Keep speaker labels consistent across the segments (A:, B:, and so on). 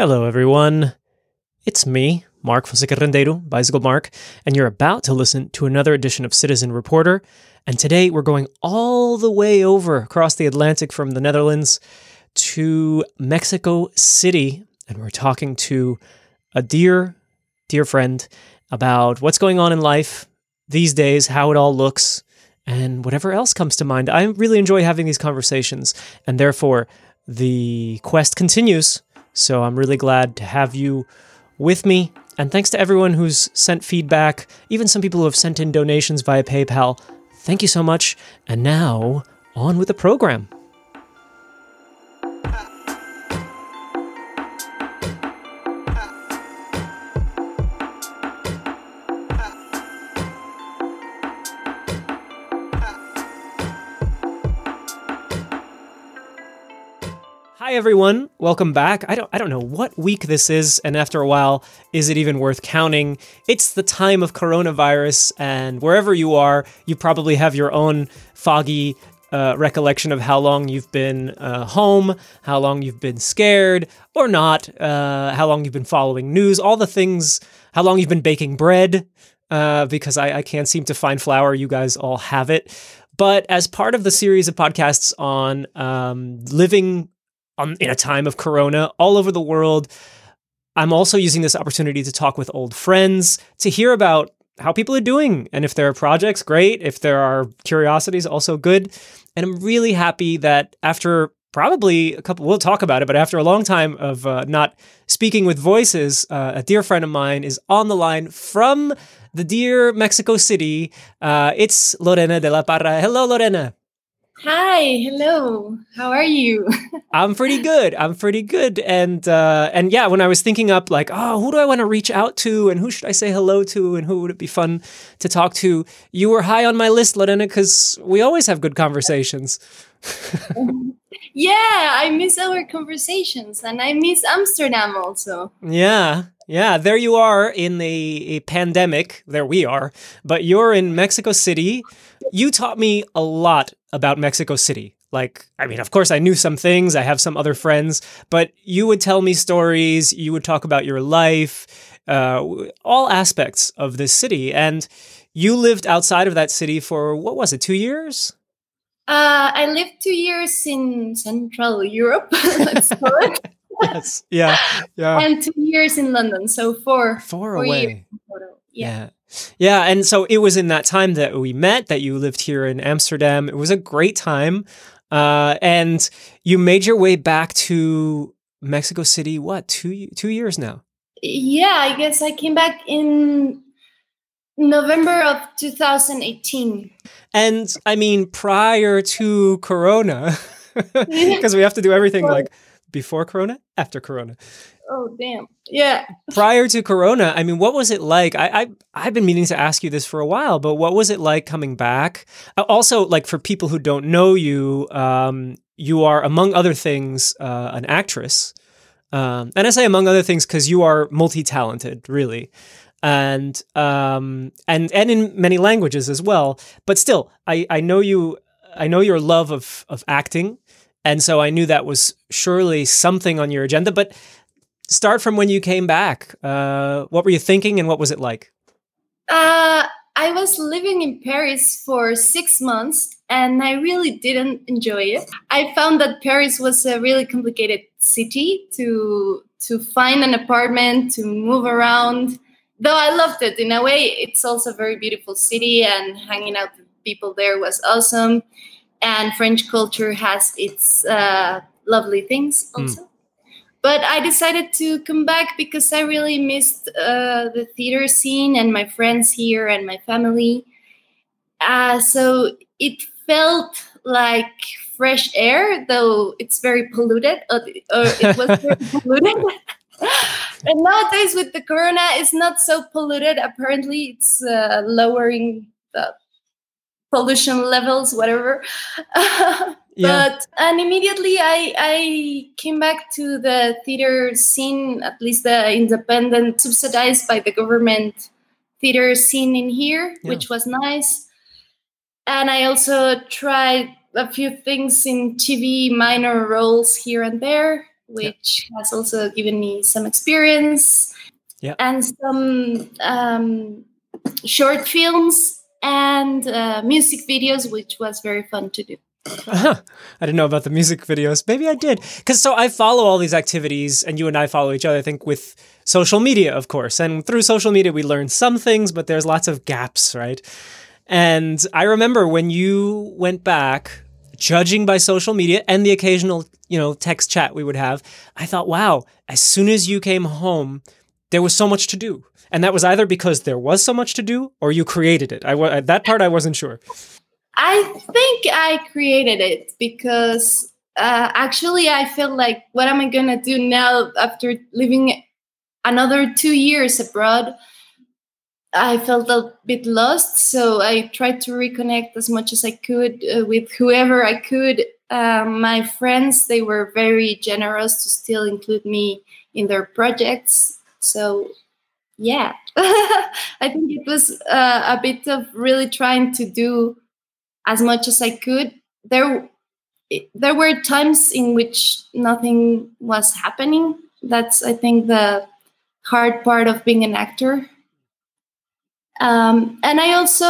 A: Hello, everyone. It's me, Mark Fonseca Bicycle Mark, and you're about to listen to another edition of Citizen Reporter. And today we're going all the way over across the Atlantic from the Netherlands to Mexico City, and we're talking to a dear, dear friend about what's going on in life these days, how it all looks, and whatever else comes to mind. I really enjoy having these conversations, and therefore the quest continues. So I'm really glad to have you with me. And thanks to everyone who's sent feedback, even some people who have sent in donations via PayPal. Thank you so much. And now, on with the program. Everyone, welcome back. I don't I don't know what week this is and after a while is it even worth counting? It's the time of coronavirus and wherever you are, you probably have your own foggy uh, recollection of how long you've been uh, home, how long you've been scared or not, uh, how long you've been following news, all the things, how long you've been baking bread, uh, because I, I can't seem to find flour. You guys all have it. But as part of the series of podcasts on um, living on, in a time of corona all over the world. I'm also using this opportunity to talk with old friends, to hear about how people are doing. And if there are projects, great. If there are curiosities, also good. And I'm really happy that after probably a couple, we'll talk about it, but after a long time of uh, not speaking with voices, uh, a dear friend of mine is on the line from the dear Mexico City. Uh, it's Lorena de la Parra. Hello, Lorena.
B: Hi, hello. How are you?
A: I'm pretty good. I'm pretty good. And uh, and yeah, when I was thinking up like, oh, who do I want to reach out to, and who should I say hello to, and who would it be fun to talk to? You were high on my list, Lorena, because we always have good conversations.
B: yeah, I miss our conversations, and I miss Amsterdam also.
A: Yeah, yeah, there you are in a, a, pandemic. There we are. But you're in Mexico City. You taught me a lot about Mexico City. Like, I mean, of course, I knew some things. I have some other friends, but you would tell me stories. You would talk about your life, uh, all aspects of this city. And you lived outside of that city for what was it, two years?
B: Uh, I lived two years in Central Europe. let's call it.
A: Yes. Yeah. Yeah.
B: And two years in London. So four.
A: Four, four away. Yeah. yeah. Yeah, and so it was in that time that we met, that you lived here in Amsterdam. It was a great time. Uh, and you made your way back to Mexico City, what, two, two years now?
B: Yeah, I guess I came back in November of 2018.
A: And I mean, prior to Corona, because we have to do everything like before Corona, after Corona.
B: Oh damn! Yeah.
A: Prior to Corona, I mean, what was it like? I, I I've been meaning to ask you this for a while, but what was it like coming back? Uh, also, like for people who don't know you, um, you are among other things uh, an actress, um, and I say among other things because you are multi-talented, really, and um, and and in many languages as well. But still, I I know you. I know your love of of acting. And so I knew that was surely something on your agenda. But start from when you came back. Uh, what were you thinking and what was it like?
B: Uh, I was living in Paris for six months and I really didn't enjoy it. I found that Paris was a really complicated city to to find an apartment, to move around. Though I loved it in a way, it's also a very beautiful city and hanging out with people there was awesome. And French culture has its uh, lovely things hmm. also. Mm but I decided to come back because I really missed uh, the theater scene and my friends here and my family. Uh, so it felt like fresh air, though it's very polluted. Uh, uh it was very polluted. and nowadays, with the corona, it's not so polluted. Apparently, it's uh, lowering the pollution levels, whatever. yeah. But and immediately I I came back to the theater scene, at least the independent, subsidized by the government theater scene in here, yeah. which was nice. And I also tried a few things in TV, minor roles here and there. which yeah. has also given me some experience
A: yeah.
B: and some um, short films and uh, music videos, which was very fun to do.
A: Uh-huh. I didn't know about the music videos. Maybe I did. Because so I follow all these activities, and you and I follow each other, I think, with social media, of course. And through social media, we learn some things, but there's lots of gaps, right? And I remember when you went back, judging by social media and the occasional, you know, text chat we would have, I thought, wow, as soon as you came home, there was so much to do. And that was either because there was so much to do or you created it. I that part I wasn't sure.
B: I think I created it because uh, actually I feel like what am I gonna do now after living another two years abroad? I felt a bit lost, so I tried to reconnect as much as I could uh, with whoever I could. Um, my friends, they were very generous to still include me in their projects. So yeah, I think it was uh, a bit of really trying to do as much as I could. There, there were times in which nothing was happening. That's, I think, the hard part of being an actor. Um, and I also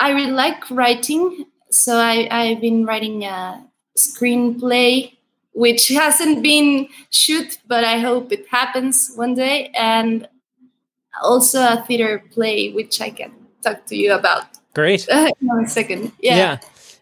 B: I really like writing, so I, I've been writing a screenplay which hasn't been shoot, but I hope it happens one day. And also a theater play, which I can talk to you about.
A: Great.
B: in second. Yeah.
A: Yeah.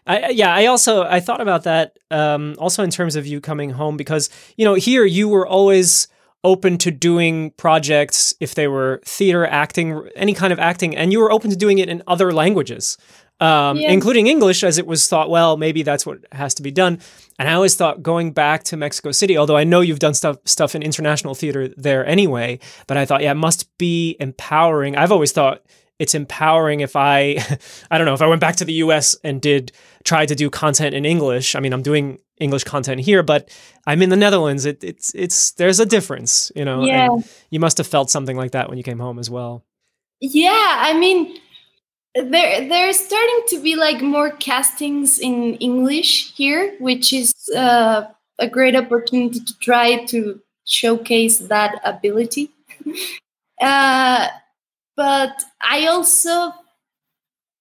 A: I, yeah, I also I thought about that um, also in terms of you coming home because you know here you were always open to doing projects if they were theater acting any kind of acting and you were open to doing it in other languages um, yeah. including English, as it was thought, well, maybe that's what has to be done. And I always thought going back to Mexico City, although I know you've done stuff stuff in international theater there anyway, but I thought, yeah, it must be empowering. I've always thought it's empowering if I, I don't know, if I went back to the U.S. and did try to do content in English. I mean, I'm doing English content here, but I'm in the Netherlands. It, it's it's there's a difference, you know.
B: Yeah.
A: you must have felt something like that when you came home as well.
B: Yeah, I mean there there's starting to be like more castings in english here which is uh, a great opportunity to try to showcase that ability uh, but i also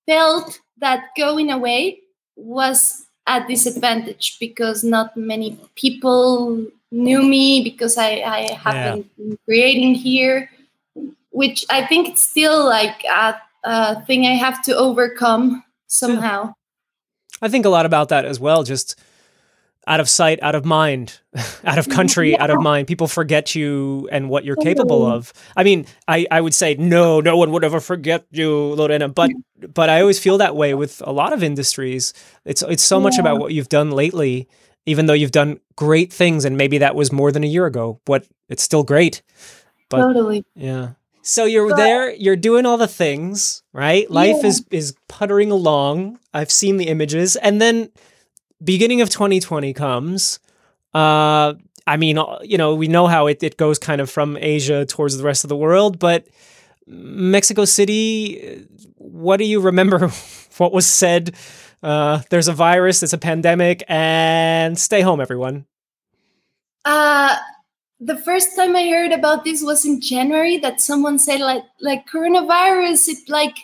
B: felt that going away was a disadvantage because not many people knew me because i, I haven't yeah. been creating here which i think it's still like a uh, thing I have to overcome somehow.
A: I think a lot about that as well. Just out of sight, out of mind, out of country, yeah. out of mind. People forget you and what you're capable of. I mean, I, I would say no, no one would ever forget you, Lorena. But but I always feel that way with a lot of industries. It's it's so yeah. much about what you've done lately, even though you've done great things, and maybe that was more than a year ago. But it's still great. But,
B: totally.
A: Yeah. So you're but, there, you're doing all the things, right? Life yeah. is is puttering along. I've seen the images, and then beginning of 2020 comes. Uh, I mean, uh, you know, we know how it, it goes kind of from Asia towards the rest of the world, but Mexico City, what do you remember? what was said? Uh, there's a virus, it's a pandemic, and stay home, everyone.
B: Uh, the first time I heard about this was in January that someone said like like coronavirus it like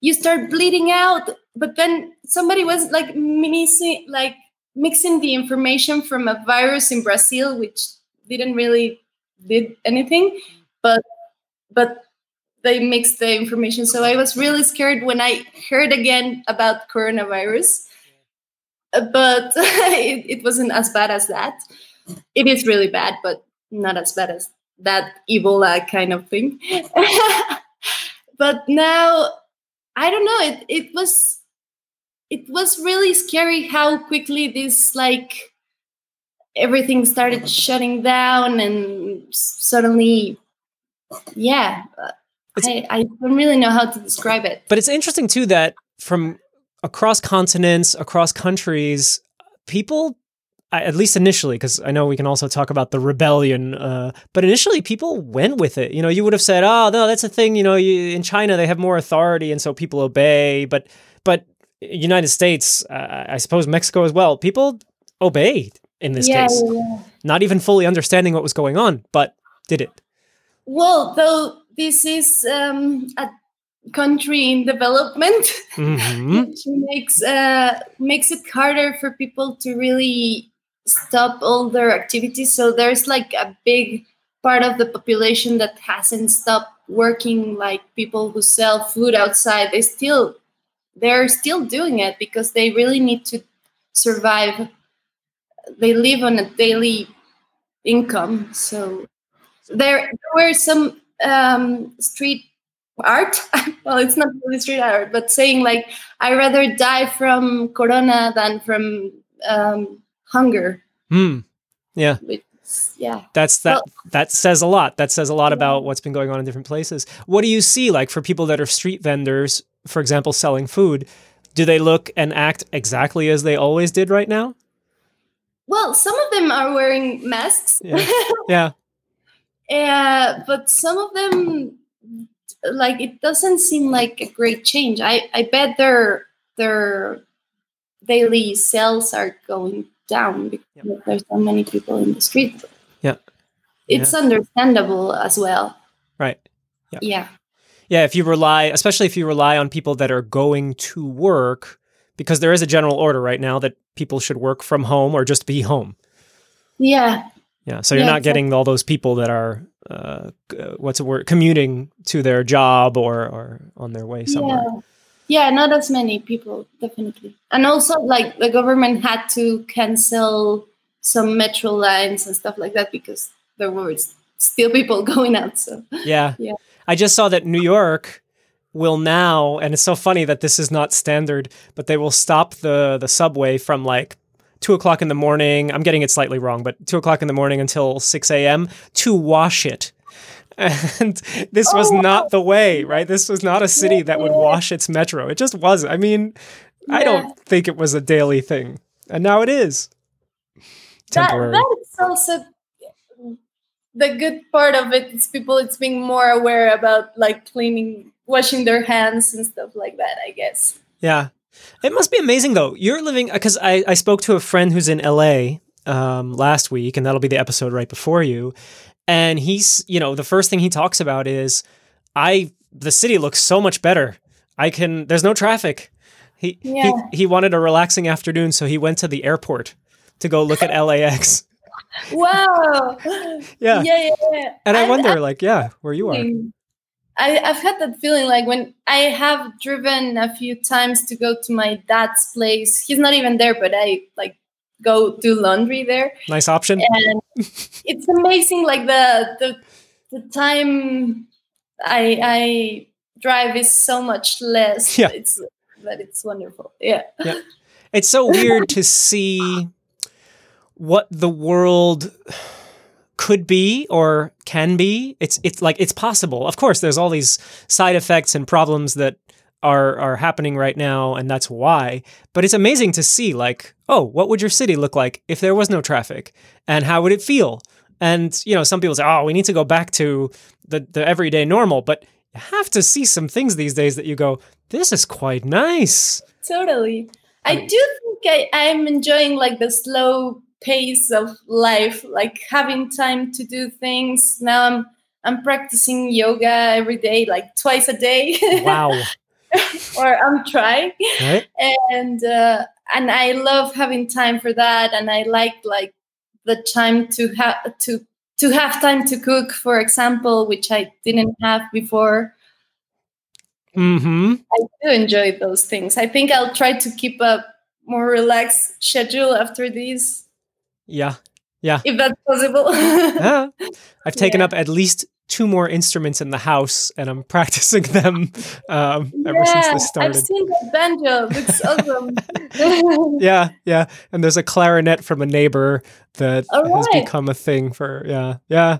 B: you start bleeding out. But then somebody was like mixing like mixing the information from a virus in Brazil which didn't really did anything but but they mixed the information. So I was really scared when I heard again about coronavirus. But it, it wasn't as bad as that. It is really bad but not as bad as that Ebola kind of thing. but now I don't know, it it was it was really scary how quickly this like everything started shutting down and suddenly yeah I, I don't really know how to describe it
A: but it's interesting too that from across continents across countries people at least initially, because I know we can also talk about the rebellion. Uh, but initially, people went with it. You know, you would have said, "Oh, no, that's a thing." You know, you, in China they have more authority, and so people obey. But but United States, uh, I suppose Mexico as well, people obeyed. in this
B: yeah,
A: case,
B: yeah,
A: not even fully understanding what was going on, but did it.
B: Well, though this is um, a country in development,
A: hmm
B: which makes uh, makes it harder for people to really stop all their activities. So there's like a big part of the population that hasn't stopped working. Like people who sell food outside, they still they're still doing it because they really need to survive. They live on a daily income, so there, there were some um, street art. well, it's not really street art, but saying like, "I rather die from corona than from um, hunger."
A: Hmm. Yeah.
B: Yeah,
A: That's that.
B: Well-
A: that says a lot. That says a lot
B: Yeah.
A: about what's been going on in different places. What do you see, like for people that are street vendors, for example, selling food? Do they look and act exactly as they always did right now?
B: well, some of them are wearing masks.
A: Yeah. Yeah.
B: Uh, but some of them, like it doesn't seem like a great change. I, I bet their their daily sales are going down because there's so many people in the street.
A: Yeah.
B: It's understandable as well.
A: Right. Yeah.
B: Yeah.
A: Yeah. If you rely, especially if you rely on people that are going to work, because there is a general order right now that people should work from home or just be home.
B: Yeah.
A: Yeah. So you're
B: Yeah,
A: not getting all those people that are, uh, uh, what's the word, commuting to their job or, or on their way somewhere.
B: Yeah. Yeah, not as many people, definitely. And also, like, the government had to cancel some metro lines and stuff like that because there were still people going out. So,
A: Yeah.
B: Yeah.
A: I just saw that New York will now, and it's so funny that this is not standard, but they will stop the the subway from like two o'clock in the morning. I'm getting it slightly wrong, but two o'clock in the morning until six a.m. to wash it. And this was
B: Oh,
A: not the way, right? This was not a city that would wash its metro. It just wasn't. I mean, I don't think it was a daily thing, and now it is.
B: that,
A: Temporary.
B: that's also the good part of it is people it's being more aware about like cleaning washing their hands and stuff like that i guess
A: Yeah. It must be amazing though. You're living because I, I spoke to a friend who's in LA um, last week, and that'll be the episode right before you. And he's, you know, the first thing he talks about is I the city looks so much better. I can there's no traffic. He
B: Yeah.
A: he, he wanted a relaxing afternoon, so he went to the airport to go look at LAX.
B: wow
A: Yeah.
B: yeah yeah, yeah.
A: And I
B: And
A: wonder, like, yeah, where you are.
B: I, I've had that feeling like when I have driven a few times to go to my dad's place. He's not even there, but I like go do laundry there.
A: Nice option.
B: and it's amazing like the the the time i i drive is so much less
A: Yeah.
B: it's but it's wonderful Yeah.
A: yeah It's so weird to see what the world could be or can be. It's it's like it's possible. Of course, there's all these side effects and problems that are are happening right now, and that's why. But it's amazing to see, like, oh, what would your city look like if there was no traffic, and how would it feel? And you know, some people say, oh, we need to go back to the the everyday normal, but you have to see some things these days that you go, this is quite nice.
B: totally i
A: mean-
B: do think I, i'm enjoying like the slow pace of life like having time to do things now i'm i'm practicing yoga every day like twice a day
A: Wow,
B: or i'm trying
A: right?
B: and uh, and I love having time for that, and I like like the time to have to to have time to cook, for example, which I didn't have before.
A: Mm-hmm.
B: I do enjoy those things. I think I'll try to keep a more relaxed schedule after these,
A: Yeah. Yeah.
B: If that's possible.
A: Ah. I've taken
B: Yeah.
A: up at least two more instruments in the house and I'm practicing them um, ever since this
B: I've seen that banjo. Looks awesome.
A: Yeah, yeah. And there's a clarinet from a neighbor that
B: All
A: has become a thing for yeah, yeah.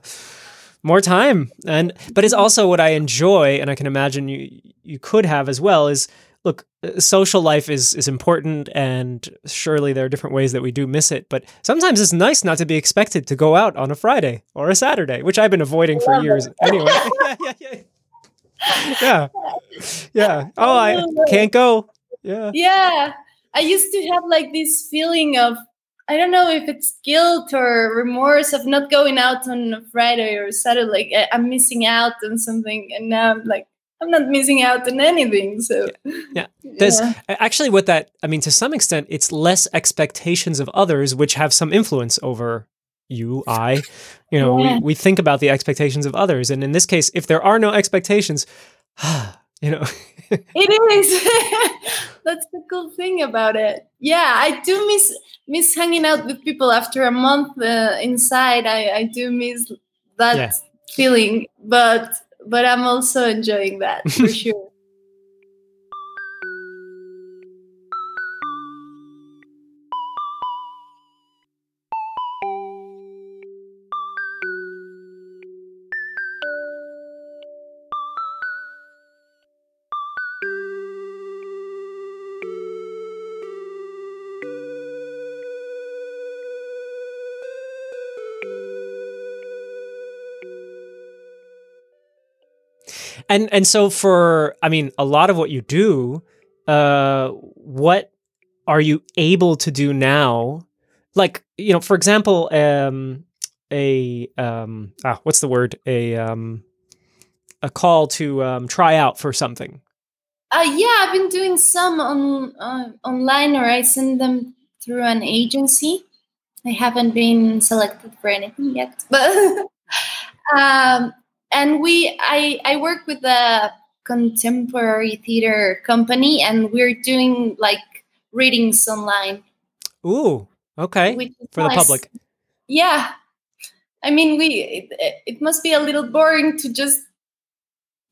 A: More time. And but it's also what I enjoy and I can imagine you you could have as well is look, uh, social life is is important and surely there are different ways that we do miss it, but sometimes it's nice not to be expected to go out on a Friday or a Saturday, which I've been avoiding for years
B: it.
A: anyway. yeah, yeah, yeah. Yeah. Yeah. Oh, I can't go. Yeah.
B: yeah i used to have like this feeling of I don't know if it's guilt or remorse of not going out on a Friday or Saturday. Like I'm missing out on something, and now I'm like I'm not missing out on anything. So
A: Yeah. There's actually what that I mean to some extent it's less expectations of others which have some influence over you, I. You know,
B: Yeah.
A: we, we think about the expectations of others. And in this case, if there are no expectations, you know,
B: it is. That's the cool thing about it. Yeah, I do miss miss hanging out with people after a month uh, inside. I I do miss that
A: Yeah.
B: feeling, but but I'm also enjoying that for sure.
A: And and so for I mean, a lot of what you do, uh what are you able to do now? Like, you know, for example, um a um ah, what's the word? A um a call to um try out for something.
B: Uh, yeah, I've been doing some on uh, online, or I send them through an agency. I haven't been selected for anything yet, but um, and we, I, I work with a contemporary theater company, and we're doing like readings online
A: Ooh, okay. For the public.
B: Yeah, I mean, we it, it must be a little boring to just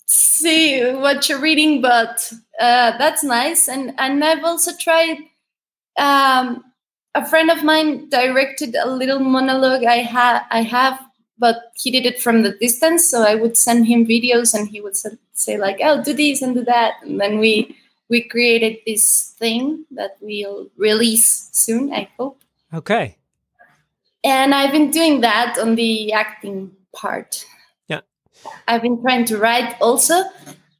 B: see what you're reading, but uh, that's nice. And and I've also tried. Um, a friend of mine directed a little monologue I had I have, but he did it from the distance. So I would send him videos, and he would say like, "Oh, do this and do that," and then we we created this thing that we'll release soon. I hope
A: Okay.
B: and I've been doing that on the acting part.
A: Yeah.
B: I've been trying to write also,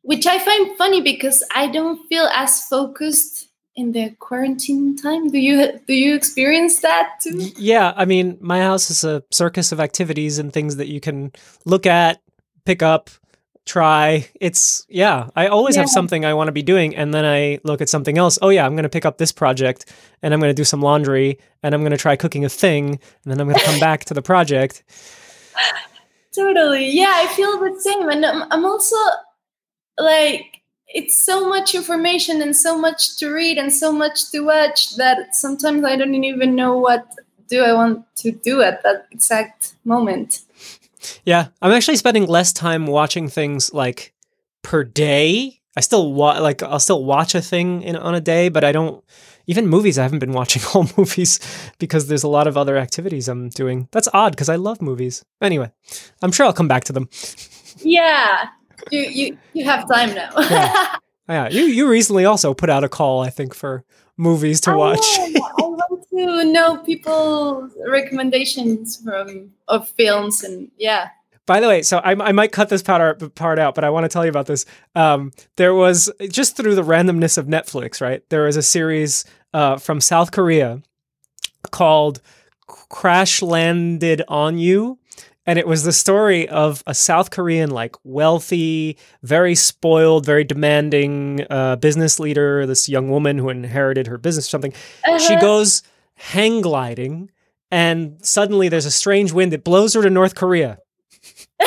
B: which I find funny because I don't feel as focused in the quarantine time. Do you do you experience that too?
A: Yeah, I mean, my house is a circus of activities and things that you can look at, pick up, try. It's yeah, I always have something I want to be doing and then I look at something else. Oh yeah, I'm going to pick up this project and I'm going to do some laundry and I'm going to try cooking a thing and then I'm going to come back to the project.
B: Totally. Yeah, I feel the same. And I'm, I'm also like, it's so much information and so much to read and so much to watch that sometimes I don't even know what do I want to do at that exact moment.
A: Yeah, I'm actually spending less time watching things like per day. I still wa- like I'll still watch a thing in on a day, but I don't even movies. I haven't been watching all movies because there's a lot of other activities I'm doing. That's odd because I love movies. Anyway, I'm sure I'll come back to them.
B: Yeah, you you you have time now.
A: Yeah. Yeah, you you recently also put out a call, I think, for movies to
B: I
A: watch.
B: know, I want to know people's recommendations from of films and yeah.
A: By the way, so I, I might cut this part out, part out, but I want to tell you about this. Um, there was just through the randomness of Netflix, right? There was a series uh, from South Korea called Crash Landing on You. And it was the story of a South Korean, like wealthy, very spoiled, very demanding uh, business leader, this young woman who inherited her business or something. She
B: Uh-huh.
A: goes hang gliding, and suddenly there's a strange wind that blows her to North Korea.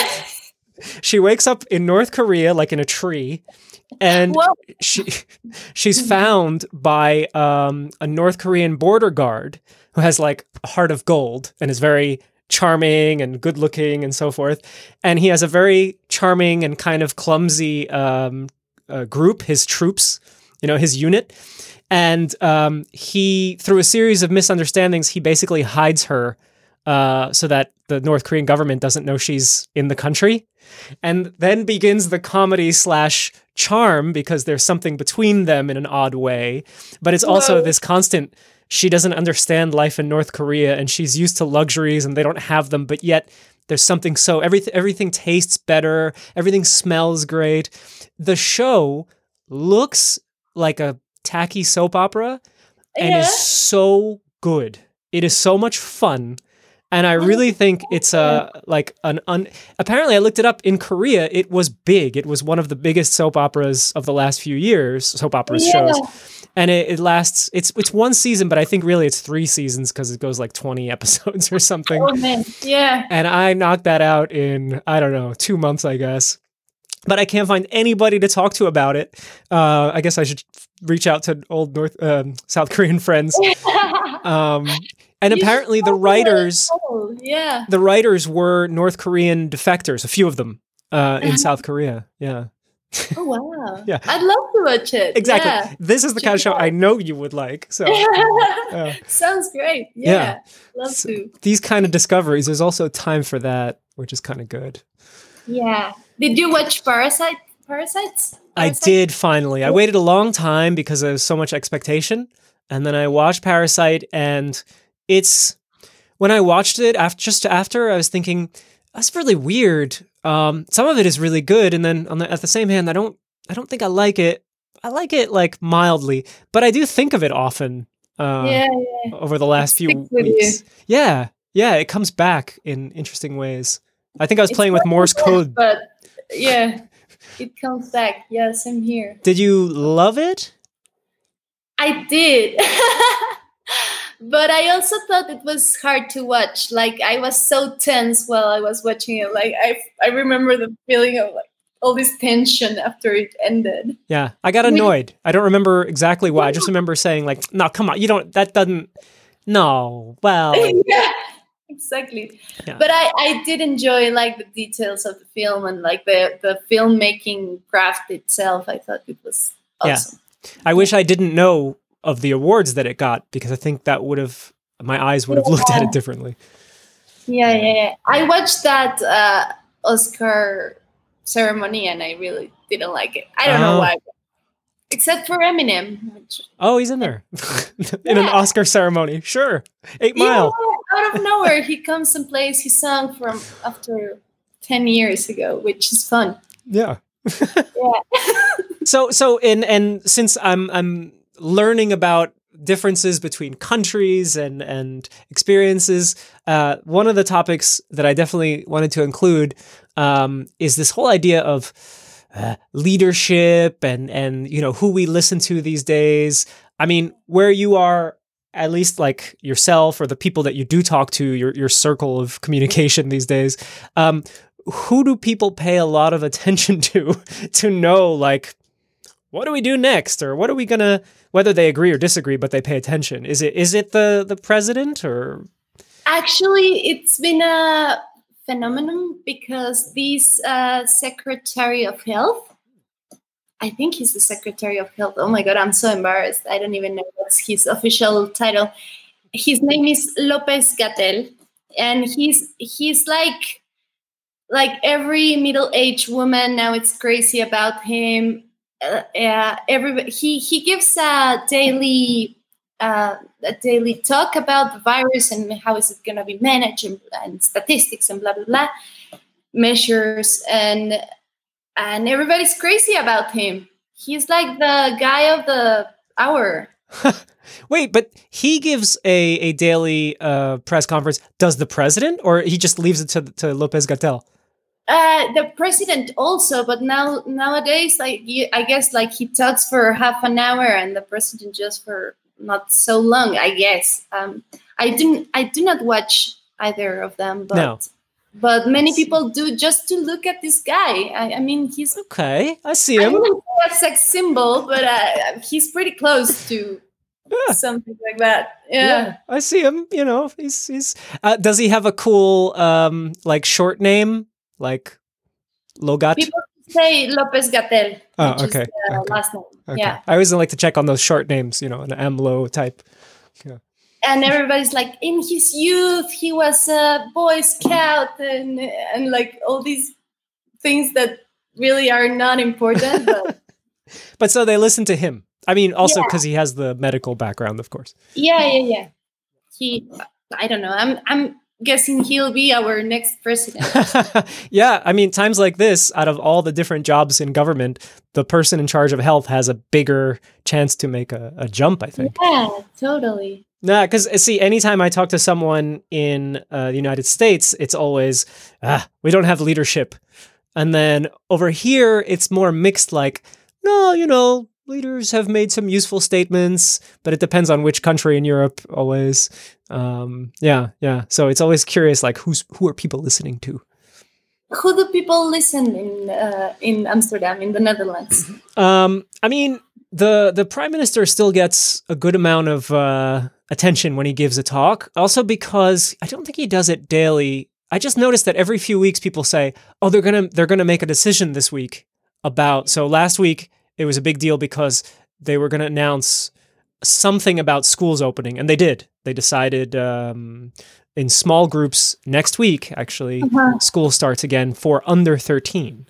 A: she wakes up in North Korea, like in a tree, and
B: Whoa.
A: she she's found by um, a North Korean border guard who has like a heart of gold and is very charming and good looking and so forth. And he has a very charming and kind of clumsy um, uh, group, his troops, you know, his unit. And um, he, through a series of misunderstandings, he basically hides her uh, so that the North Korean government doesn't know she's in the country. And then begins the comedy slash charm because there's something between them in an odd way. But it's also
B: Whoa.
A: this constant she doesn't understand life in North Korea and she's used to luxuries and they don't have them, but yet there's something so everything everything tastes better, everything smells great. The show looks like a tacky soap opera and
B: Yeah.
A: is so good. It is so much fun. And I really think it's a like an un. Apparently, I looked it up in Korea. It was big. It was one of the biggest soap operas of the last few years. Soap operas
B: Yeah.
A: shows, and it, it lasts. It's it's one season, but I think really it's three seasons because it goes like twenty episodes or something.
B: Oh man, yeah.
A: And I knocked that out in I don't know two months, I guess. But I can't find anybody to talk to about it. Uh, I guess I should reach out to old North um, South Korean friends. Um, and
B: You
A: apparently, the writers
B: yeah.
A: the writers were North Korean defectors, a few of them uh, in South Korea. Yeah,
B: Oh wow.
A: Yeah.
B: I'd love to watch it.
A: exactly.
B: Yeah.
A: This is the kind of show I know you would like. So uh,
B: Sounds great.
A: Yeah.
B: Yeah. Love
A: So-
B: to.
A: these kind of discoveries, there's also time for that, which is kind of good.
B: Yeah. Did you watch Parasite? Parasites?
A: I did finally. I waited a long time because there was so much expectation, and then I watched Parasite, and it's when I watched it after just after I was thinking that's really weird. Um, some of it is really good, and then on the, at the same hand, I don't I don't think I like it. I like it like mildly, but I do think of it often. Uh,
B: Yeah, yeah.
A: over the last few
B: with you.
A: weeks. Yeah, yeah, it comes back in interesting ways. I think I was
B: It's
A: playing with Morse code.
B: But yeah, it comes back. Yeah, same here.
A: Did you love it?
B: I did. but I also thought it was hard to watch. Like I was so tense while I was watching it. Like I I remember the feeling of like all this tension after it ended.
A: Yeah, I got annoyed. I don't remember exactly why. I just remember saying like, "No, come on, you don't. That doesn't. No, well,
B: yeah, exactly.
A: Yeah.
B: But I, I did enjoy like the details of the film and like the the filmmaking craft itself. I thought it was
A: Yeah.
B: Awesome.
A: I wish I didn't know of the awards that it got because I think that would have my eyes would have looked at it differently.
B: Yeah, yeah, yeah. I watched that uh, Oscar ceremony and I really didn't like it. I don't
A: Oh.
B: know why. Except for Eminem. Which,
A: Oh, he's in there in an Oscar ceremony. Sure, Eight
B: yeah,
A: Mile.
B: out of nowhere, he comes and plays his song from after 10 years ago, which is fun.
A: Yeah.
B: Yeah.
A: So so and and since I'm I'm learning about differences between countries and and experiences, uh, one of the topics that I definitely wanted to include um, is this whole idea of uh, leadership and and you know who we listen to these days. I mean, where you are. At least, like yourself or the people that you do talk to, your your circle of communication these days, um, who do people pay a lot of attention to to know like what do we do next or what are we gonna whether they agree or disagree but they pay attention is it is it the the president or
B: Actually, it's been a phenomenon because this uh, Secretary of Health, I think he's the Secretary of Health. Oh my God, I'm so embarrassed. I don't even know what's his official title. His name is Lopez Gatell, and he's he's like like every middle-aged woman now. It's crazy about him. Uh, uh, every he he gives a daily uh, a daily talk about the virus and how is it going to be managed and, and statistics and blah blah blah measures and and everybody's crazy about him. He's like the guy of the hour.
A: wait but he gives a, a daily uh, press conference does the president or he just leaves it to, to lopez gatell
B: Uh, the president also, but now nowadays, like you, I guess, like he talks for half an hour, and the president just for not so long. I guess. Um, I didn't. I do not watch either of them, but
A: No.
B: but many people do just to look at this guy. I, I mean, he's
A: okay i see him.
B: I wouldn't say a sex symbol, but uh, he's pretty close to
A: Yeah.
B: something like that. Yeah.
A: i see him you know he's he's uh, does he have a cool um like short name like logat
B: People say Lopez Gatell.
A: Oh,
B: which is
A: okay, okay.
B: last name.
A: Okay.
B: Yeah.
A: i always like to check on those short names you know an amlo type Yeah.
B: and everybody's like in his youth he was a boy scout and and like all these things that really are not important but
A: But so they listen to him. I mean, also
B: Yeah.
A: because he has the medical background, of course.
B: yeah yeah yeah he i don't know i'm i'm guessing he'll be our next president
A: yeah, I mean, times like this, out of all the different jobs in government, the person in charge of health has a bigger chance to make a, a jump, I think.
B: yeah totally
A: Nah, because see, anytime I talk to someone in uh, the United States, it's always, ah, we don't have leadership. And then over here, it's more mixed, like, no, you know, leaders have made some useful statements, but it depends on which country in Europe always. Um, yeah, yeah. So it's always curious, like, who's who are people listening to?
B: Who do people listen in uh, in Amsterdam, in the Netherlands?
A: Um, I mean, the the prime minister still gets a good amount of uh, attention when he gives a talk. Also because I don't think he does it daily. I just noticed that every few weeks people say, "Oh, they're gonna they're gonna make a decision this week about." So last week it was a big deal because they were gonna announce something about schools opening, and they did. They decided um, in small groups next week. Actually,
B: Uh-huh.
A: school starts again for under thirteen.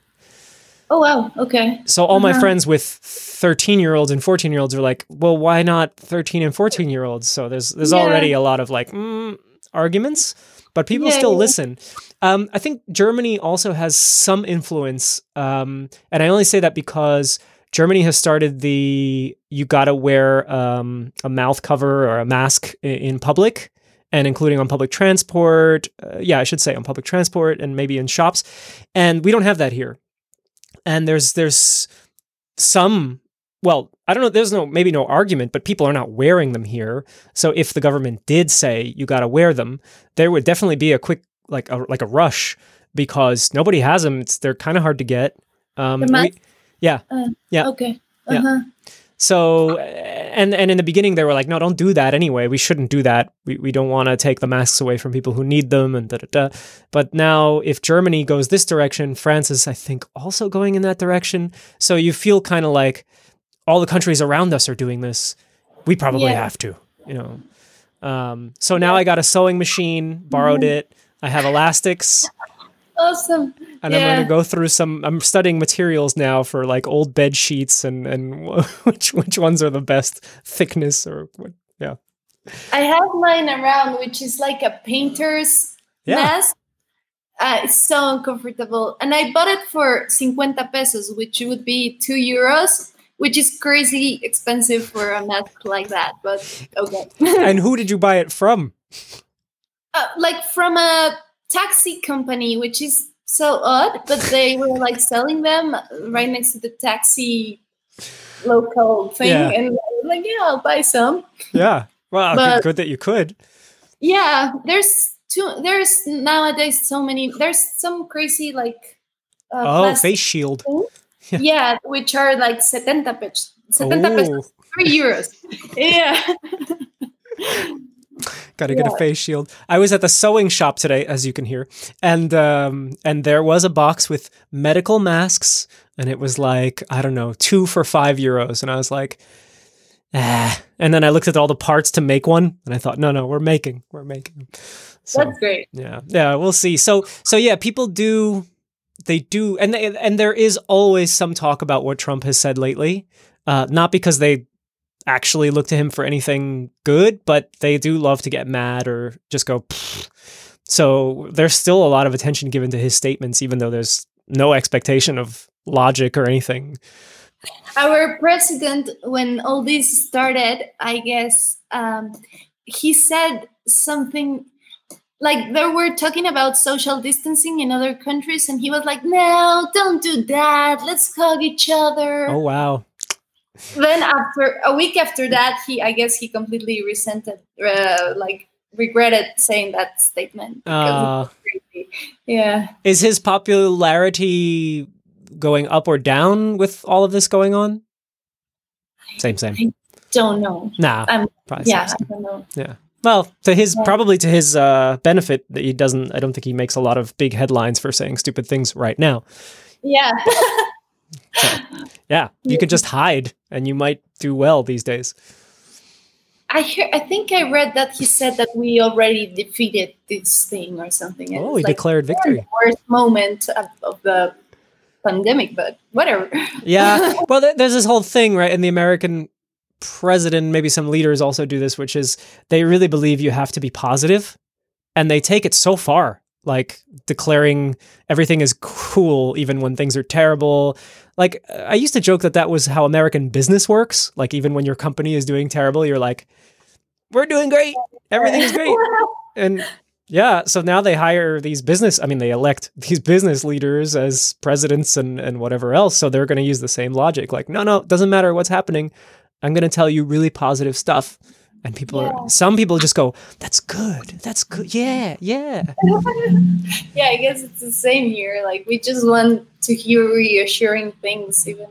B: Oh wow, okay.
A: So all my
B: Uh-huh.
A: friends with 13 year olds and 14 year olds are like, well, why not 13 and 14 year olds? So there's there's
B: Yeah.
A: already a lot of like mm, arguments, but people
B: Yeah,
A: still
B: yeah.
A: listen. Um, I think Germany also has some influence, um, and I only say that because Germany has started the you gotta wear um, a mouth cover or a mask in, public. And including on public transport, uh, yeah, I should say on public transport and maybe in shops, and we don't have that here. And there's there's some well i don't know there's no maybe no argument but people are not wearing them here. So if the government did say you got to wear them there would definitely be a quick like a like a rush because nobody has them. It's they're kind of hard to get. Um we- yeah. Yeah.
B: Okay. Uh-huh.
A: so and and in the beginning they were like no don't do that anyway. We shouldn't do that. We, we don't want to take the masks away from people who need them and da da da. But now if germany goes this direction france is i think also going in that direction. So you feel kind of like all the countries around us are doing this. We probably
B: Yeah.
A: have to you know. Um, so now i got a sewing machine borrowed it. I have elastics
B: Awesome.
A: and I'm going to go through some. I'm studying materials now for like old bed sheets and and which which ones are the best thickness or what. Yeah,
B: I have mine around, which is like a painter's
A: Yeah.
B: mask. Uh, it's so uncomfortable. And I bought it for 50 pesos, which would be two euros, which is crazy expensive for a mask like that. But okay.
A: and who did you buy it from?
B: uh, like from a taxi company, which is so odd, but they were like selling them right next to the taxi local thing.
A: Yeah.
B: And I was like, yeah, I'll buy some.
A: Yeah, well,
B: But-
A: good, that you could.
B: Yeah, there's two. There's nowadays so many. There's some crazy like. Uh,
A: Oh, face shield.
B: things, Yeah, which are like 70 pesos. 70 pesos, 3 euros. Yeah.
A: got to get a face shield. I was at the sewing shop today, as you can hear, and um, and there was a box with medical masks, and it was like I don't know, two for five euros, and I was like, ah. And then I looked at all the parts to make one, and I thought, no, no, we're making, we're making. So
B: That's great.
A: yeah, yeah, we'll see. So so yeah, people do, they do, and they, and there is always some talk about what Trump has said lately, uh, not because they actually look to him for anything good, but they do love to get mad or just go. "Pfft." So there's still a lot of attention given to his statements, even though there's no expectation of logic or anything.
B: Our president, when all this started, I guess um, he said something like they were talking about social distancing in other countries, and he was like, "No, don't do that. Let's hug each other."
A: Oh wow,
B: Then after a week after that, he, I guess, he completely resented, uh, like regretted saying that statement. because
A: uh.
B: Yeah.
A: is his popularity going up or down with all of this going on? Same, same.
B: I Don't know.
A: Nah,
B: Um, yeah,
A: same,
B: I don't know.
A: Yeah. Well, to his
B: Yeah.
A: probably to his uh, benefit that he doesn't. I don't think he makes a lot of big headlines for saying stupid things right now.
B: Yeah.
A: Yeah, you can just hide, and you might do well these days.
B: I hear, I think I read that he said that we already defeated this thing or something. and
A: Oh, he
B: like
A: declared victory.
B: worst moment of, of the pandemic, but whatever.
A: Yeah. Well, th- there's this whole thing, right? And the American president, maybe some leaders also do this, which is they really believe you have to be positive, and they take it so far, like declaring everything is cool even when things are terrible. Like uh, I used to joke that that was how American business works. Like even when your company is doing terrible, you're like, we're doing great. Everything's great. And yeah, so now they hire these business, I mean, they elect these business leaders as presidents and, and whatever else. So they're going to use the same logic. Like, no, no, doesn't matter what's happening. I'm going to tell you really positive stuff. And people
B: Yeah.
A: are, some people just go, that's good. That's good. Yeah, yeah.
B: yeah, I guess it's the same here. Like we just want to hear reassuring things, even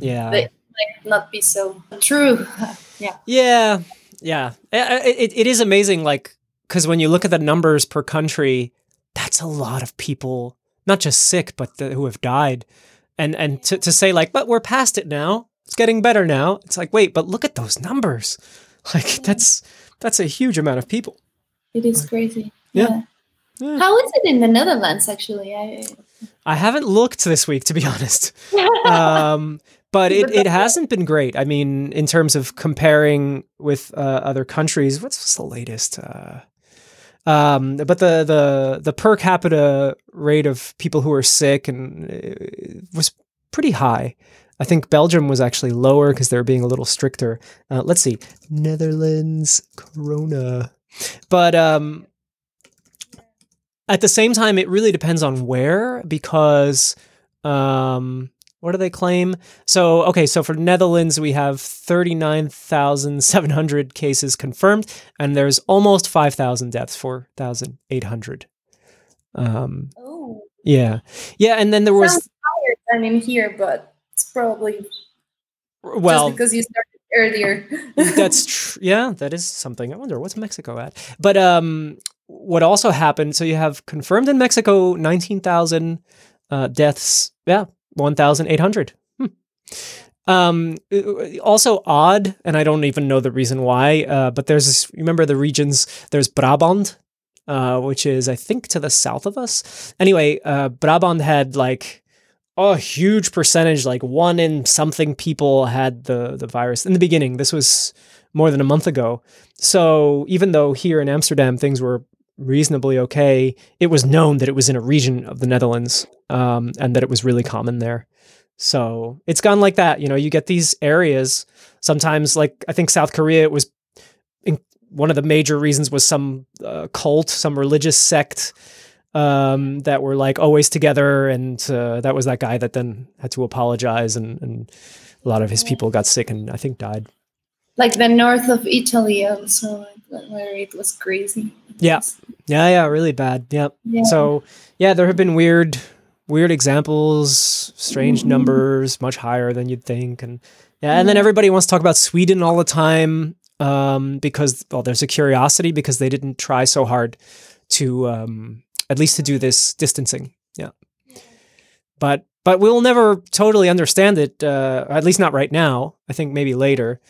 A: Yeah.
B: They- like not be so true. yeah.
A: Yeah, yeah. It, it is amazing, like, because when you look at the numbers per country, that's a lot of people, not just sick, but the, who have died. And and to, to say like, but we're past it now. It's getting better now. It's like, wait, but look at those numbers. Like that's that's a huge amount of people.
B: It is crazy.
A: Yeah. Yeah.
B: How is it in the Netherlands? Actually, I.
A: I haven't looked this week, to be honest. um, but it, it hasn't been great. I mean, in terms of comparing with uh, other countries, what's, what's the latest? Uh, um, but the, the the per capita rate of people who are sick and uh, was pretty high. I think Belgium was actually lower because they were being a little stricter. Uh, let's see, Netherlands Corona, but um, at the same time, it really depends on where because um, what do they claim? So okay, so for Netherlands we have thirty nine thousand seven hundred cases confirmed, and there's almost five thousand deaths, four thousand eight hundred. Um,
B: Oh,
A: yeah, yeah, and then there was
B: higher than in here, but it's probably
A: well,
B: because you started earlier.
A: that's true. yeah that is something i wonder what's mexico at but um what also happened so you have confirmed in mexico 19000 uh, deaths yeah 1800 hmm. um also odd and i don't even know the reason why uh, but there's this remember the regions there's brabant uh, which is i think to the south of us anyway uh, brabant had like a huge percentage, like one in something people had the the virus in the beginning. This was more than a month ago. So even though here in Amsterdam things were reasonably okay, it was known that it was in a region of the Netherlands um, and that it was really common there. So it's gone like that. You know, you get these areas. Sometimes, like I think South Korea, it was in, one of the major reasons was some uh, cult, some religious sect um, that were like always together, and uh, that was that guy that then had to apologize, and, and a lot of his people got sick and I think died.
B: like the north of Italy, also, where it was crazy.
A: Yeah. Yeah, yeah, really bad. Yep.
B: Yeah.
A: So yeah, there have been weird, weird examples, strange numbers, much higher than you'd think, and yeah, and then everybody wants to talk about Sweden all the time um, because well, there's a curiosity because they didn't try so hard to um, at least to do this distancing. Yeah, but but we'll never totally understand it, uh, at least not right now. I think maybe later.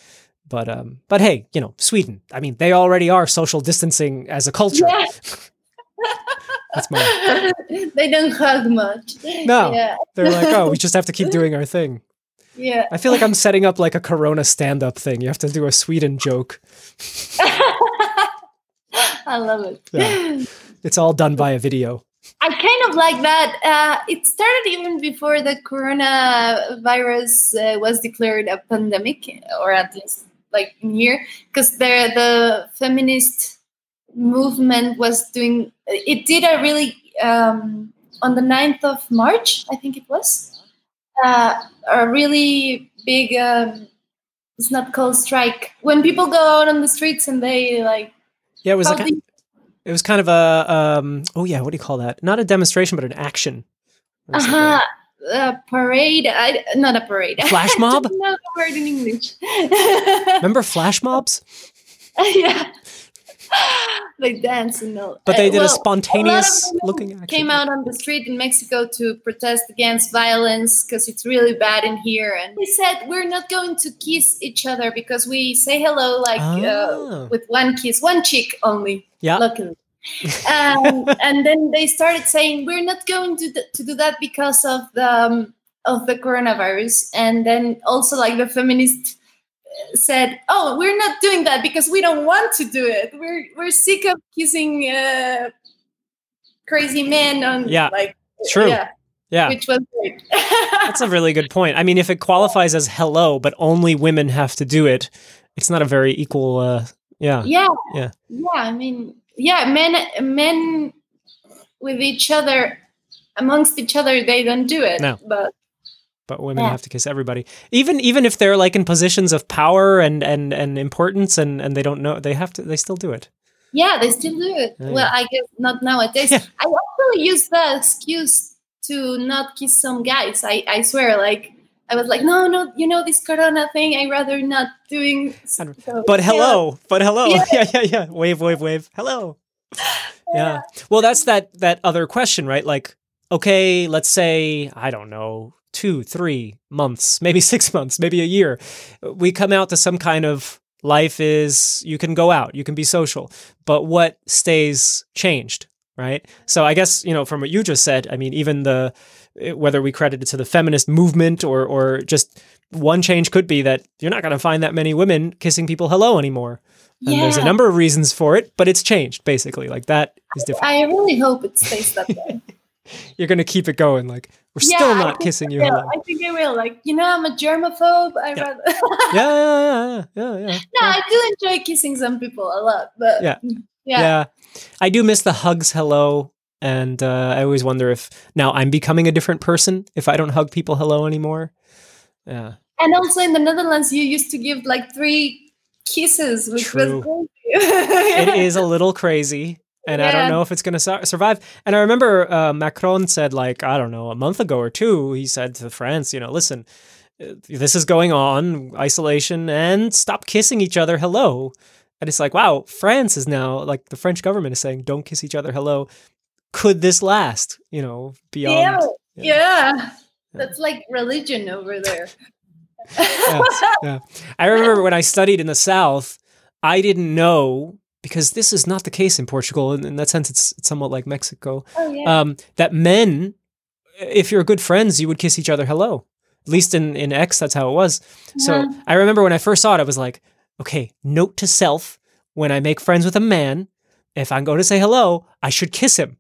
A: But um, but hey, you know, Sweden. I mean, they already are social distancing as a culture.
B: Yeah.
A: That's my.
B: they don't hug much.
A: No.
B: Yeah.
A: They're like, oh, we just have to keep doing our thing.
B: Yeah.
A: I feel like I'm setting up like a Corona stand-up thing. You have to do a Sweden joke.
B: I love it.
A: Yeah. It's all done by a video.
B: I kind of like that. Uh, it started even before the coronavirus uh, was declared a pandemic, or at least like here, because the the feminist movement was doing. It did a really um, on the 9th of March, I think it was, uh, a really big. Um, it's not called strike when people go out on the streets and they like.
A: Yeah, it was like
B: you-
A: it was kind of a um oh yeah, what do you call that? Not a demonstration, but an action. It was like
B: Uh-huh. A parade. I, not a parade.
A: Flash mob?
B: Know the word in English.
A: remember flash mobs?
B: yeah. They dance and all.
A: But they
B: Uh,
A: did
B: well,
A: a spontaneous
B: women
A: looking action.
B: Came out on the street in Mexico to protest against violence because it's really bad in here. And they said, We're not going to kiss each other because we say hello like
A: Ah.
B: uh, with one kiss, one cheek only.
A: Yeah.
B: luckily. um, and then they started saying we're not going to, th- to do that because of the um, of the coronavirus. And then also like the feminist said, "Oh, we're not doing that because we don't want to do it. We're we're sick of kissing uh, crazy men on
A: Yeah,
B: like
A: true.
B: yeah,
A: Yeah.
B: which was great.
A: That's a really good point. I mean, if it qualifies as hello, but only women have to do it, it's not a very equal uh, Yeah.
B: yeah
A: Yeah.
B: yeah i mean yeah men men with each other amongst each other they don't do it
A: No.
B: but
A: But women
B: Yeah.
A: have to kiss everybody, even even if they're like in positions of power and and and importance, and and they don't know they have to. They still do it.
B: yeah they still do it
A: Yeah,
B: well i guess not nowadays
A: Yeah.
B: i actually use that excuse to not kiss some guys i i swear like I was like, no, no, you know this Corona thing. I rather not doing. So,
A: But hello, but hello,
B: Yeah.
A: yeah, yeah, yeah. Wave, wave, wave. Hello. Yeah. Well, that's that that other question, right? Like, okay, let's say I don't know, two, three months, maybe six months, maybe a year. We come out to some kind of life is you can go out, you can be social, but what stays changed, right? So I guess you know from what you just said. I mean, even the eh, whether we credit it to the feminist movement or or just one change could be that you're not going to find that many women kissing people hello anymore. And there's a number of reasons for it, but it's changed basically. Like that is different.
B: I really hope it stays that way.
A: You're going to keep it going. Like we're
B: Yeah,
A: still not kissing you hello.
B: I think I will. Like, you know, I'm a germaphobe. I
A: Yeah.
B: rather.
A: Yeah, yeah, yeah, yeah, yeah.
B: no, I do enjoy kissing some people a lot, but
A: Yeah.
B: yeah,
A: yeah. I do miss the hugs hello. And uh, I always wonder if now I'm becoming a different person if I don't hug people hello anymore. Yeah.
B: And also in the Netherlands, you used to give like three kisses, which
A: True.
B: was crazy.
A: is a little crazy and i don't know if it's going to su- survive and i remember uh, macron said like i don't know a month ago or two he said to france you know listen uh, this is going on isolation and stop kissing each other hello and it's like wow france is now like the french government is saying don't kiss each other hello could this last you know beyond
B: yeah,
A: yeah.
B: yeah. That's like religion over there.
A: yeah. I remember when I studied in the South, I didn't know because this is not the case in Portugal. And in that sense, it's, somewhat like Mexico.
B: oh yeah.
A: Um, that men, if you're good friends, you would kiss each other hello. At least in in X, that's how it was. So I remember when I first saw it, I was like, okay, note to self: when I make friends with a man, if I'm going to say hello, I should kiss him.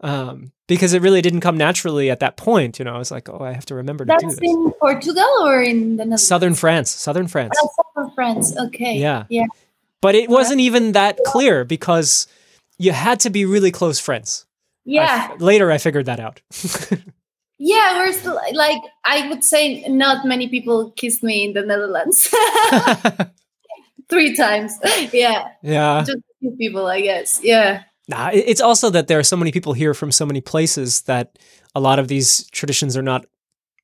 A: Um, because it really didn't come naturally at that point. You know, I was like, oh, I have to remember to do
B: That's
A: this.
B: in Portugal or in the Netherlands?
A: Southern France, Southern France.
B: Oh, southern France. Okay.
A: Yeah.
B: Yeah.
A: But it wasn't even that clear because you had to be really close friends.
B: Yeah.
A: f- later, I figured that out.
B: Yeah, we're still like I would say not many people kissed me in the Netherlands. Three times. Yeah.
A: yeah.
B: Just a few people, I guess. Yeah.
A: Nah, it's also that there are so many people here from so many places that a lot of these traditions are not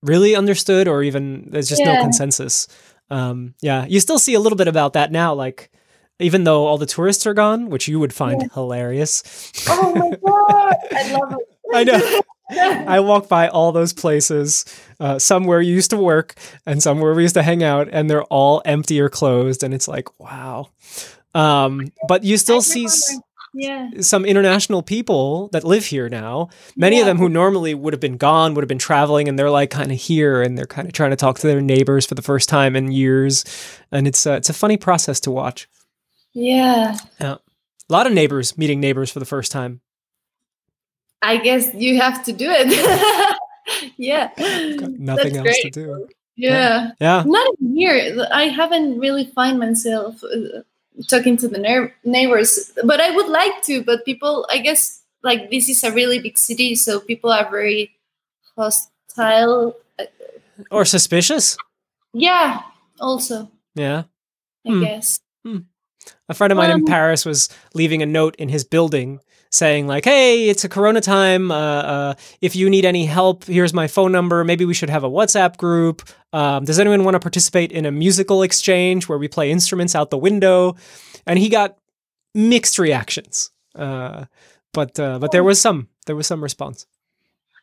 A: really understood or even there's just no consensus. Um, yeah. You still see a little bit about that now. Like, even though all the tourists are gone, which you would find hilarious.
B: Oh my god. I love it.
A: I know. I walk by all those places, uh, some where you used to work and some where we used to hang out, and they're all empty or closed. And it's like, wow. Um, but you still see s-
B: Yeah.
A: some international people that live here now, many of them who normally would have been gone, would have been traveling, and they're like kind of here and they're kind of trying to talk to their neighbors for the first time in years. And it's, uh, it's a funny process to watch.
B: Yeah. Yeah.
A: A lot of neighbors meeting neighbors for the first time.
B: I guess you have to do it. yeah.
A: Nothing
B: That's
A: else
B: great.
A: to do.
B: Yeah.
A: Yeah.
B: Not here. I haven't really find myself uh, talking to the neigh- neighbors, but I would like to. But people, I guess, like this is a really big city, so people are very hostile. Uh,
A: Or suspicious.
B: Yeah, also,
A: Yeah.
B: I
A: Hmm.
B: guess.
A: A friend of mine in
B: Um,
A: Paris was leaving a note in his building saying like, "Hey, it's a Corona time. Uh, uh, if you need any help, here's my phone number. Maybe we should have a WhatsApp group. Um, does anyone want to participate in a musical exchange where we play instruments out the window?" And he got mixed reactions, uh, but uh, but there was some there was some response.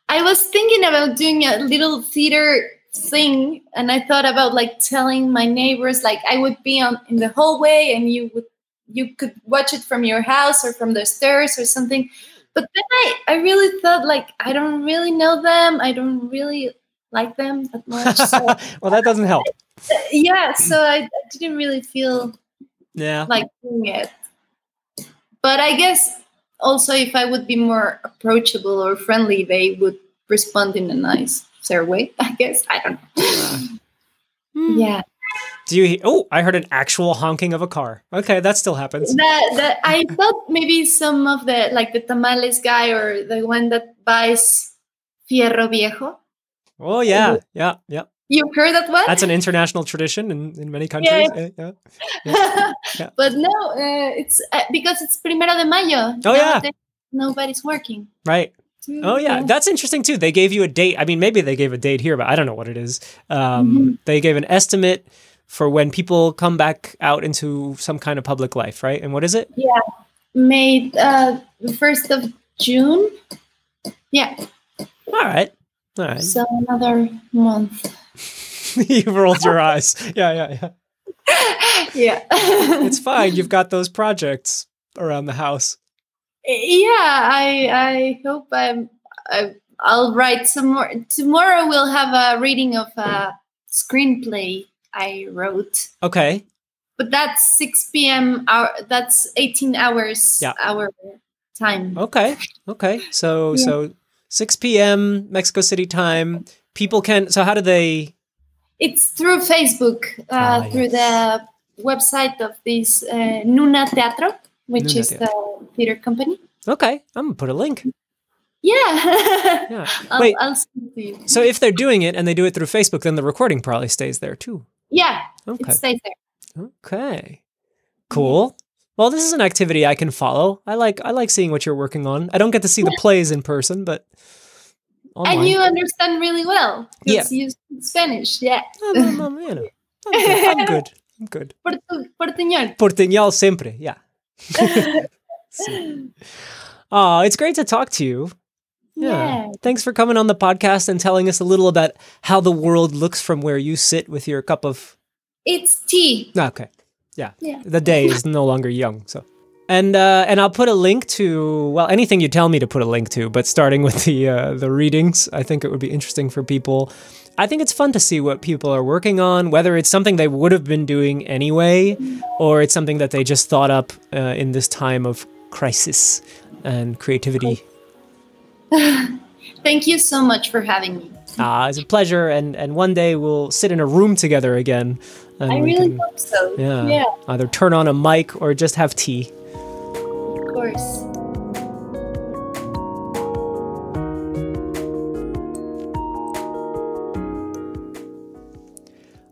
B: I was thinking about doing a little theater thing, and I thought about like telling my neighbors, like I would be on in the hallway, and you would you could watch it from your house or from the stairs or something. But then I I really thought like I don't really know them. I don't really like them that much. So,
A: well, that doesn't help.
B: yeah, so I, I didn't really feel
A: Yeah.
B: like doing it. But I guess also if I would be more approachable or friendly, they would respond in a nicer way. I guess I don't know.
A: Hmm.
B: Yeah,
A: Do you? he- Oh, I heard an actual honking of a car. Okay, that still happens.
B: That, that I thought maybe some of the like the tamales guy or the one that buys fierro viejo.
A: Oh yeah, yeah, yeah.
B: You heard that one?
A: That's an international tradition in, in many countries. Eh, Yeah. yeah.
B: but no, uh, it's uh, because it's Primero de Mayo.
A: Oh, yeah.
B: Nobody's working.
A: Right. Oh yeah, that's interesting too. They gave you a date. I mean, maybe they gave a date here, but I don't know what it is. Um,
B: Mhm.
A: They gave an estimate for when people come back out into some kind of public life, right? And what is it?
B: Made uh, the first of June. Yeah,
A: All right, all right.
B: so another month.
A: You've rolled your eyes. Yeah, yeah, yeah.
B: yeah.
A: It's fine. You've got those projects around the house.
B: Yeah i i hope i'm I, i'll write some more tomorrow we'll have a reading of a screenplay i wrote
A: Okay.
B: but that's 6 p.m hour that's 18 hours
A: Yeah.
B: hour time
A: Okay. Okay. So
B: Yeah.
A: so 6 p.m. Mexico City time. People can. So how do they?
B: it's through facebook uh,
A: Ah,
B: through
A: yes.
B: the website of this uh, nuna teatro which is the theater company
A: Okay, I'm gonna put a link.
B: yeah,
A: Yeah.
B: I'll,
A: Wait.
B: I'll send it to you.
A: So if they're doing it and they do it through Facebook, then the recording probably stays there too.
B: yeah
A: Okay.
B: it stays there
A: Okay. Cool. Well, this is an activity I can follow. I like I like seeing what you're working on. I don't get to see the plays in person, but online.
B: And you understand really well.
A: Yeah.
B: You speak Spanish. Yeah.
A: I'm, I'm- I'm, you know, I'm good. I'm good. I'm good.
B: Portuñol.
A: Portuñol siempre. Yeah. Sí. Oh, it's great to talk to you.
B: Yeah.
A: Thanks for coming on the podcast and telling us a little about how the world looks from where you sit with your cup of.
B: It's tea.
A: Okay. Yeah.
B: Yeah.
A: The day is no longer young, so. And uh, and I'll put a link to well anything you tell me to put a link to, but starting with the uh, the readings, I think it would be interesting for people. I think it's fun to see what people are working on, whether it's something they would have been doing anyway, or it's something that they just thought up uh, in this time of crisis and creativity.
B: Thank you so much for having me.
A: Ah, it's a pleasure, and and one day we'll sit in a room together again.
B: I really
A: can,
B: hope so.
A: yeah,
B: Yeah,
A: either turn on a mic or just have tea.
B: of course.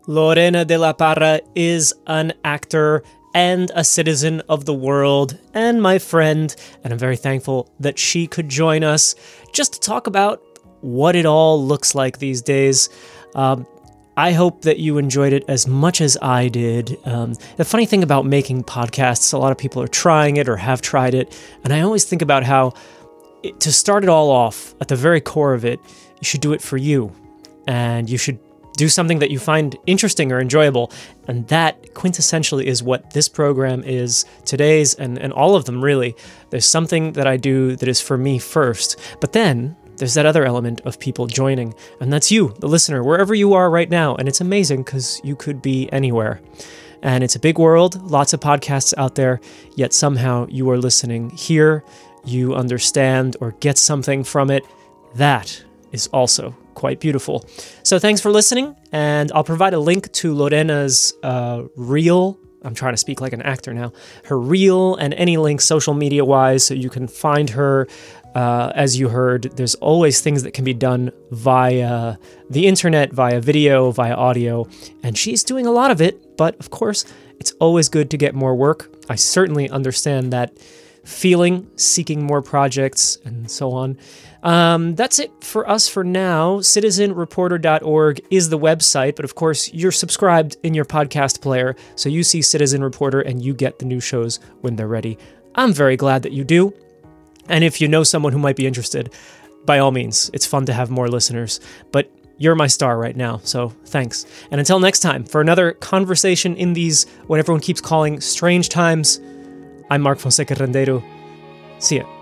A: Lorena de la Parra is an actor and a citizen of the world and my friend, and I'm very thankful that she could join us just to talk about what it all looks like these days. Um, I hope that you enjoyed it as much as I did. Um, the funny thing about making podcasts, a lot of people are trying it or have tried it, and I always think about how it, to start it all off, at the very core of it, you should do it for you, and you should do something that you find interesting or enjoyable. And that quintessentially is what this program is today's and, and all of them really. There's something that I do that is for me first. But then there's that other element of people joining, and that's you, the listener, wherever you are right now. And it's amazing because you could be anywhere. And it's a big world, lots of podcasts out there, yet somehow you are listening here, you understand or get something from it. That is also quite beautiful. So thanks for listening, and I'll provide a link to Lorena's uh, reel. I'm trying to speak like an actor now. Her reel and any links social media wise, so you can find her. Uh, as you heard, there's always things that can be done via the internet, via video, via audio, and she's doing a lot of it. But of course, it's always good to get more work. I certainly understand that feeling, seeking more projects, and so on. Um, that's it for us for now. CitizenReporter.org is the website, but of course, you're subscribed in your podcast player, so you see Citizen Reporter and you get the new shows when they're ready. I'm very glad that you do. And if you know someone who might be interested, by all means, it's fun to have more listeners. But you're my star right now, so thanks. And until next time, for another conversation in these, what everyone keeps calling strange times, I'm Mark Fonseca Rendeiro. See ya.